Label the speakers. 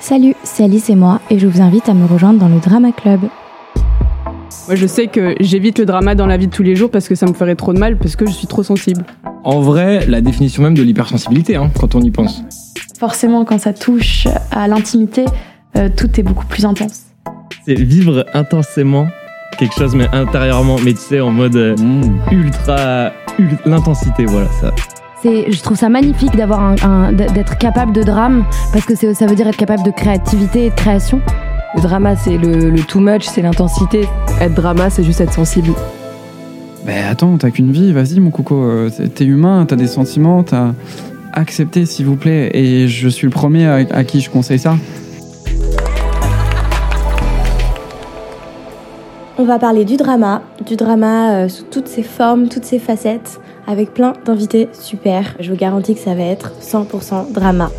Speaker 1: Salut, c'est Alice et moi et je vous invite à me rejoindre dans le Drama Club.
Speaker 2: Moi, je sais que j'évite le drama dans la vie de tous les jours parce que ça me ferait trop de mal, parce que je suis trop sensible.
Speaker 3: En vrai, la définition même de l'hypersensibilité, hein, quand on y pense.
Speaker 4: Forcément, quand ça touche à l'intimité, euh, tout est beaucoup plus intense.
Speaker 5: C'est vivre intensément quelque chose, mais intérieurement, mais tu sais, en mode euh, ultra, ul- l'intensité, voilà ça.
Speaker 1: C'est, je trouve ça magnifique d'avoir un, un- d'être capable de drame parce que c'est, ça veut dire être capable de créativité et de création.
Speaker 6: Le drama, c'est le, le too much, c'est l'intensité. Être drama, c'est juste être sensible.
Speaker 7: Mais attends, t'as qu'une vie, vas-y mon coco, euh, t'es- t'es humain, t'as des sentiments, t'as accepté s'il vous plaît, et je suis le premier à, à qui je conseille ça.
Speaker 8: On va parler du drama, du drama euh, sous toutes ses formes, toutes ses facettes, avec plein d'invités super. Je vous garantis que ça va être 100% drama.